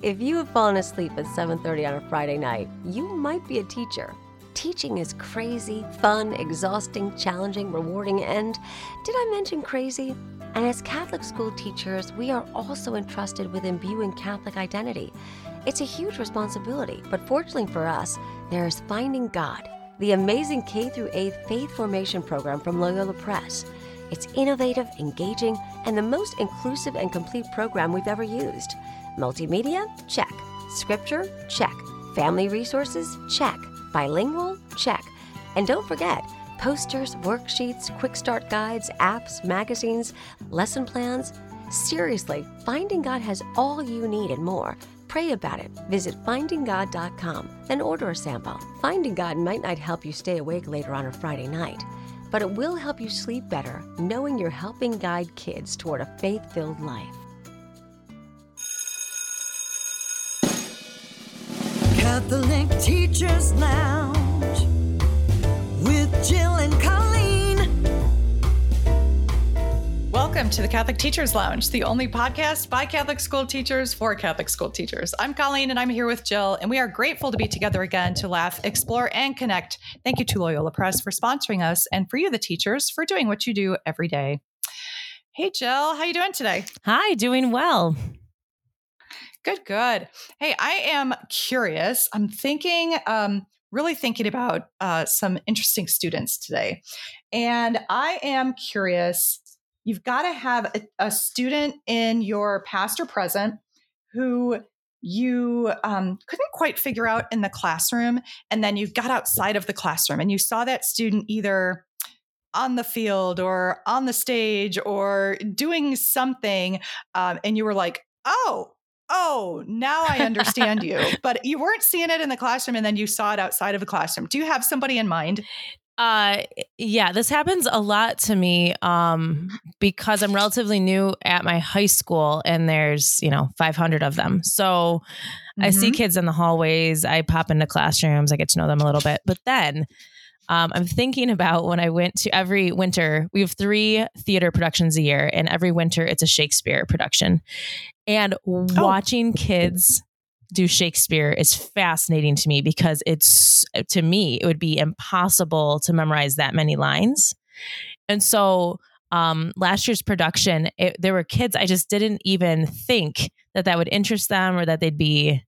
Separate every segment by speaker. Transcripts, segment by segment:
Speaker 1: If you have fallen asleep at 7:30 on a Friday night, you might be a teacher. Teaching is crazy, fun, exhausting, challenging, rewarding, and did I mention crazy? And as Catholic school teachers, we are also entrusted with imbuing Catholic identity. It's a huge responsibility, but fortunately for us, there is Finding God, the amazing K through 8 faith formation program from Loyola Press. It's innovative, engaging, and the most inclusive and complete program we've ever used. Multimedia? Check. Scripture? Check. Family resources? Check. Bilingual? Check. And don't forget, posters, worksheets, quick start guides, apps, magazines, lesson plans. Seriously, Finding God has all you need and more. Pray about it. Visit findinggod.com and order a sample. Finding God might not help you stay awake later on a Friday night, but it will help you sleep better knowing you're helping guide kids toward a faith filled life.
Speaker 2: Catholic Teachers Lounge with Jill and Colleen.
Speaker 3: Welcome to the Catholic Teachers Lounge, the only podcast by Catholic school teachers for Catholic school teachers. I'm Colleen and I'm here with Jill, and we are grateful to be together again to laugh, explore, and connect. Thank you to Loyola Press for sponsoring us, and for you, the teachers, for doing what you do every day. Hey, Jill, how you doing today?
Speaker 4: Hi, doing well.
Speaker 3: Good, good. Hey, I am curious. I'm thinking, um, really thinking about uh, some interesting students today. And I am curious. You've got to have a, a student in your past or present who you um, couldn't quite figure out in the classroom. And then you got outside of the classroom and you saw that student either on the field or on the stage or doing something. Um, and you were like, oh, oh, now I understand you. But you weren't seeing it in the classroom and then you saw it outside of the classroom. Do you have somebody in mind?
Speaker 4: Uh yeah, this happens a lot to me um because I'm relatively new at my high school and there's, you know, 500 of them. So mm-hmm. I see kids in the hallways, I pop into classrooms, I get to know them a little bit. But then um, I'm thinking about when I went to every winter, we have three theater productions a year, and every winter it's a Shakespeare production. And oh. watching kids do Shakespeare is fascinating to me because it's, to me, it would be impossible to memorize that many lines. And so, um, last year's production, it, there were kids I just didn't even think that that would interest them or that they'd be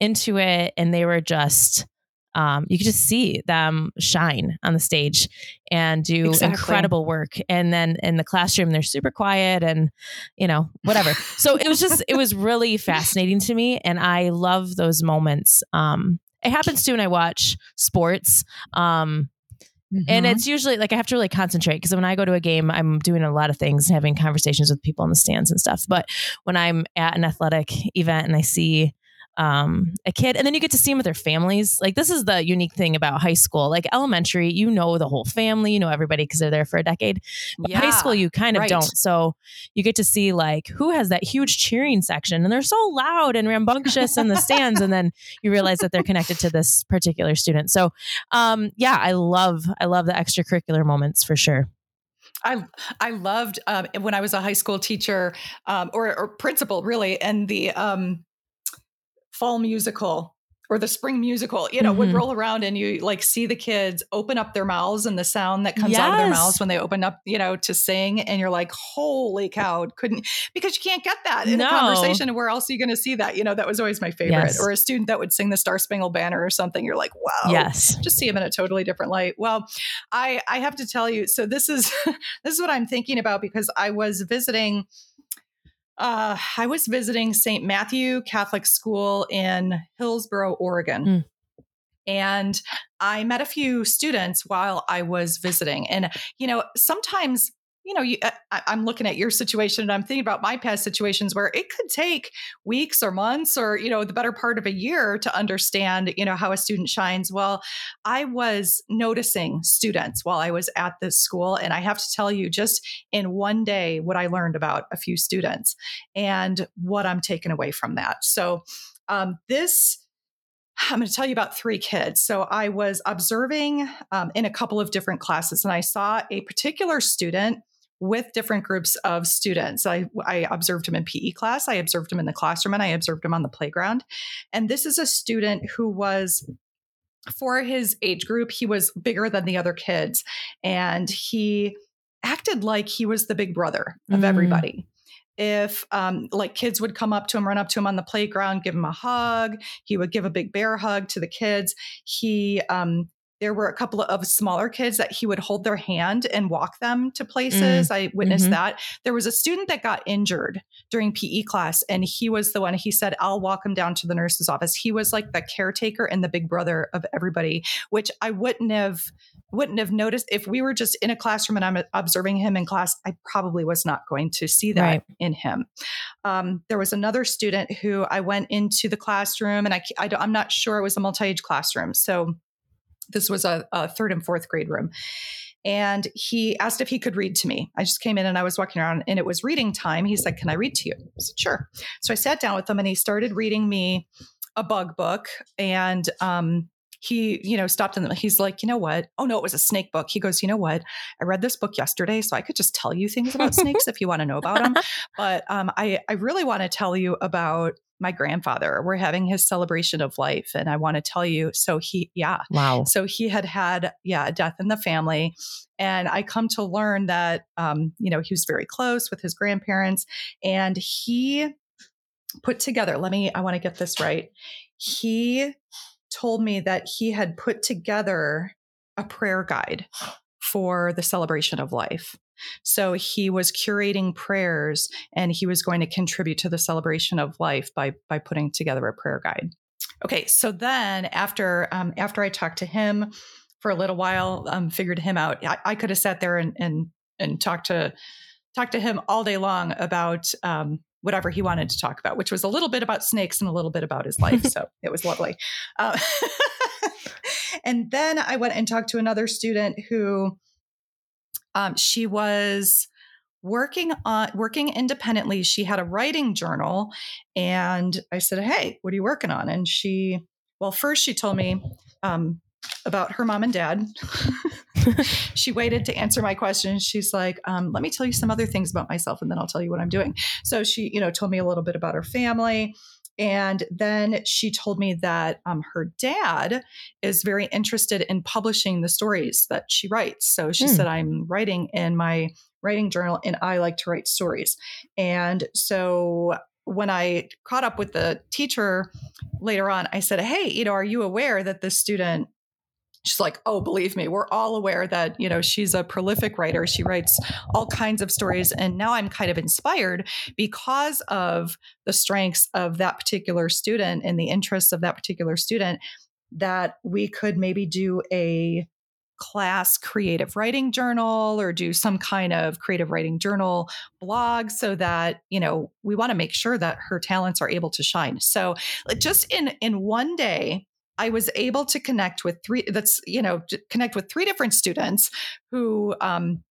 Speaker 4: into it. And they were just, um, you could just see them shine on the stage and do exactly. incredible work. And then in the classroom, they're super quiet and, you know, whatever. so it was just, it was really fascinating to me. And I love those moments. Um, it happens too when I watch sports. Um, Mm-hmm. And it's usually like I have to really concentrate because when I go to a game, I'm doing a lot of things, having conversations with people in the stands and stuff. But when I'm at an athletic event and I see um, a kid and then you get to see them with their families. Like this is the unique thing about high school. Like elementary you know the whole family you know everybody because they're there for a decade but yeah, high school you kind of right. don't. So you get to see like who has that huge cheering section and they're so loud and rambunctious in the stands and then you realize that they're connected to this particular student. So um, yeah i love i love the extracurricular moments for sure.
Speaker 3: I I loved um, when I was a high school teacher um, or, or principal, really, and the um, fall musical or the spring musical, you know, mm-hmm. would roll around and you like see the kids open up their mouths and the sound that comes yes. out of their mouths when they open up, you know, to sing. And you're like, holy cow, couldn't, because you can't get that in no. a conversation. Where else are you going to see that? You know, that was always my favorite. Yes. Or a student that would sing the Star Spangled Banner or something. You're like, wow.
Speaker 4: Yes.
Speaker 3: Just see them in a totally different light. Well, I, I have to tell you, so this is, this is what I'm thinking about because I was visiting uh, I was visiting St. Matthew Catholic School in Hillsboro, Oregon. Mm. And I met a few students while I was visiting. And, you know, sometimes you know, you, I, am looking at your situation and I'm thinking about my past situations where it could take weeks or months or, you know, the better part of a year to understand, you know, how a student shines. Well, I was noticing students while I was at this school. And I have to tell you, just in one day, what I learned about a few students and what I'm taking away from that. So, um, this I'm going to tell you about three kids. So I was observing um, in a couple of different classes, and I saw a particular student with different groups of students. I, I observed him in PE class, I observed him in the classroom, and I observed him on the playground. And this is a student who was for his age group, he was bigger than the other kids. And he acted like he was the big brother of mm. everybody if um, like kids would come up to him, run up to him on the playground, give him a hug. He would give a big bear hug to the kids. He um, there were a couple of smaller kids that he would hold their hand and walk them to places. Mm. I witnessed mm-hmm. that. There was a student that got injured during PE class, and he was the one, he said, I'll walk him down to the nurse's office. He was like the caretaker and the big brother of everybody, which I wouldn't have wouldn't have noticed if we were just in a classroom and I'm observing him in class. I probably was not going to see that right. in him. Um, there was another student who I went into the classroom, and I, I I'm not sure it was a multi age classroom, so this was a, a third and fourth grade room. And he asked if he could read to me. I just came in and I was walking around and it was reading time. He said, Can I read to you? I said, Sure. So I sat down with him and he started reading me a bug book. And um, he, you know, stopped and he's like, you know what? Oh no, it was a snake book. He goes, you know what? I read this book yesterday, so I could just tell you things about snakes if you want to know about them. But um, I, I really want to tell you about my grandfather. We're having his celebration of life. And I want to tell you, so he, yeah.
Speaker 4: Wow.
Speaker 3: So he had had, yeah, a death in the family. And I come to learn that, um, you know, he was very close with his grandparents and he put together, let me, I want to get this right. He told me that he had put together a prayer guide for the celebration of life. So he was curating prayers and he was going to contribute to the celebration of life by by putting together a prayer guide. Okay, so then after um, after I talked to him for a little while, um, figured him out. I, I could have sat there and and and talked to talked to him all day long about um, whatever he wanted to talk about, which was a little bit about snakes and a little bit about his life. so it was lovely. Uh, and then I went and talked to another student who um, she was working on working independently. She had a writing journal and i said hey what are you working on? And she well first she told me um, about her mom and dad. She waited to answer my question she's like um, let me tell you some other things about myself and then i'll tell you what i'm doing. So she you know told me a little bit about her family and then she told me that um, her dad is very interested in publishing the stories that she writes. So she mm. said, I'm writing in my writing journal and I like to write stories. And so when I caught up with the teacher later on, I said, Hey, you know, are you aware that this student she's like oh believe me we're all aware that you know she's a prolific writer. She writes all kinds of stories. And now i'm kind of inspired because of the strengths of that particular student and the interests of that particular student that we could maybe do a class creative writing journal or do some kind of creative writing journal blog so that you know we want to make sure that her talents are able to shine. So uh, just in in one day I was able to connect with three, that's, you know, connect with three different students who, um,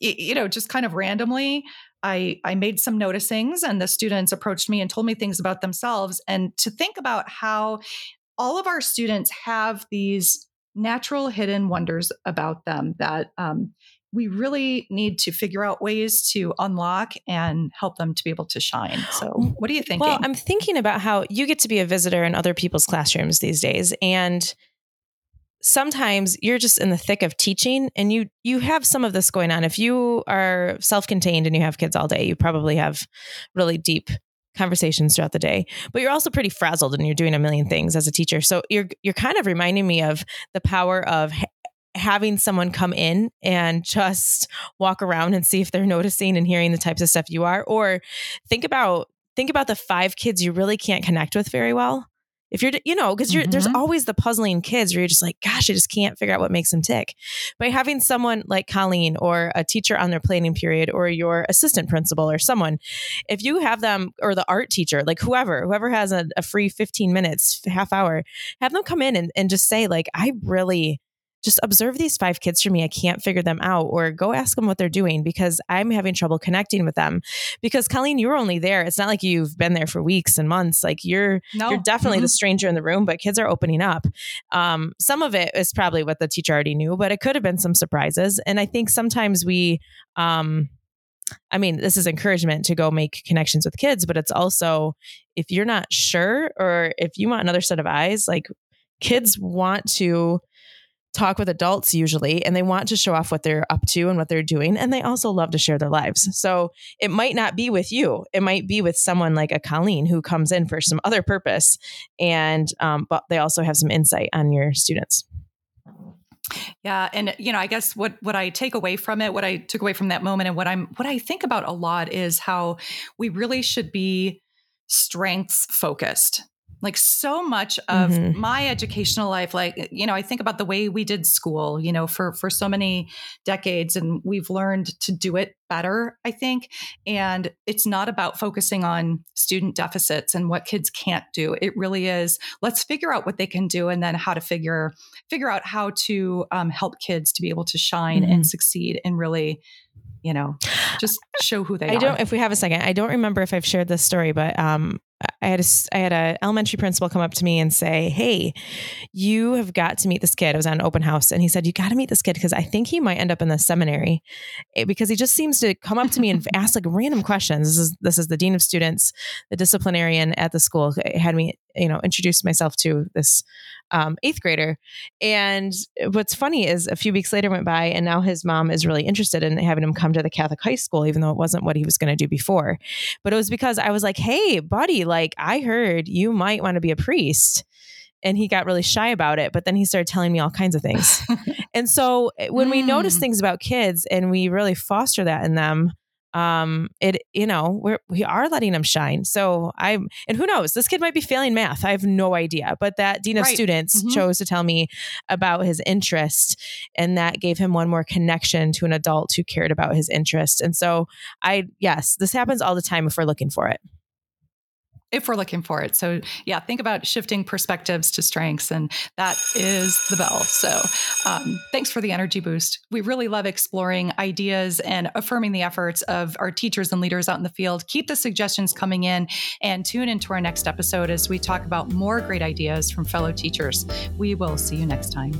Speaker 3: you know, just kind of randomly, I, I made some noticings and the students approached me and told me things about themselves. And to think about how all of our students have these natural hidden wonders about them that um, we really need to figure out ways to unlock and help them to be able to shine. So, mm, what are you thinking?
Speaker 4: Well, I'm thinking about how you get to be a visitor in other people's classrooms these days and sometimes you're just in the thick of teaching and you you have some of this going on. If you are self-contained and you have kids all day, you probably have really deep conversations throughout the day but you're also pretty frazzled and you're doing a million things as a teacher so you're you're kind of reminding me of the power of having someone come in and just walk around and see if they're noticing and hearing the types of stuff you are. Or think about think about the five kids you really can't connect with very well. If you're you know because mm-hmm. there's always the puzzling kids where you're just like gosh i just can't figure out what makes them tick. By having someone like colleen or a teacher on their planning period or your assistant principal or someone if you have them or the art teacher like whoever whoever has a, a free 15 minutes half hour have them come in and, and just say like i really just observe these five kids for me. I can't figure them out, or go ask them what they're doing because I'm having trouble connecting with them. Because Colleen, you were only there. It's not like you've been there for weeks and months. Like you're no. you're definitely mm-hmm. the stranger in the room, but kids are opening up. Um, some of it is probably what the teacher already knew, but it could have been some surprises. And I think sometimes we um I mean, this is encouragement to go make connections with kids, but it's also if you're not sure or if you want another set of eyes, like kids want to talk with adults usually and they want to show off what they're up to and what they're doing and they also love to share their lives. So it might not be with you. It might be with someone like a colleen who comes in for some other purpose and um, but they also have some insight on your students.
Speaker 3: Yeah, and you know, I guess what what I take away from it, what I took away from that moment and what I'm what I think about a lot is how we really should be strengths focused like so much of mm-hmm. my educational life like you know i think about the way we did school you know for for so many decades and we've learned to do it better i think and it's not about focusing on student deficits and what kids can't do it really is let's figure out what they can do and then how to figure figure out how to um, help kids to be able to shine mm-hmm. and succeed and really you know, just show who they
Speaker 4: I
Speaker 3: are.
Speaker 4: don't, if we have a second, I don't remember if I've shared this story, but um, I had a, I had a elementary principal come up to me and say, "Hey, you have got to meet this kid." I was at an open house, and he said, "You got to meet this kid because I think he might end up in the seminary, it, because he just seems to come up to me and ask like random questions." This is this is the dean of students, the disciplinarian at the school had me, you know, introduce myself to this um, eighth grader. And what's funny is a few weeks later went by, and now his mom is really interested in having him come to the Catholic high school, even though it wasn't what he was going to do before. But it was because I was like, "Hey, buddy." like, I heard you might want to be a priest. And he got really shy about it, but then he started telling me all kinds of things. and so eh, when mm. we notice hmm. things about kids and we really foster that in them, um it you know we're we are letting them shine so i'm and who knows this kid might be failing math i have no idea but that dean of right. students mm-hmm. chose to tell me about his interest and that gave him one more connection to an adult who cared about his interest and so i yes this happens all the time if we're looking for it
Speaker 3: if we're looking for it. So, yeah, think about shifting perspectives to strengths, and that is the bell. So, um, thanks for the energy boost. We really love exploring ideas and affirming the efforts of our teachers and leaders out in the field. Keep the suggestions coming in and tune into our next episode as we talk about more great ideas from fellow teachers. We will see you next time.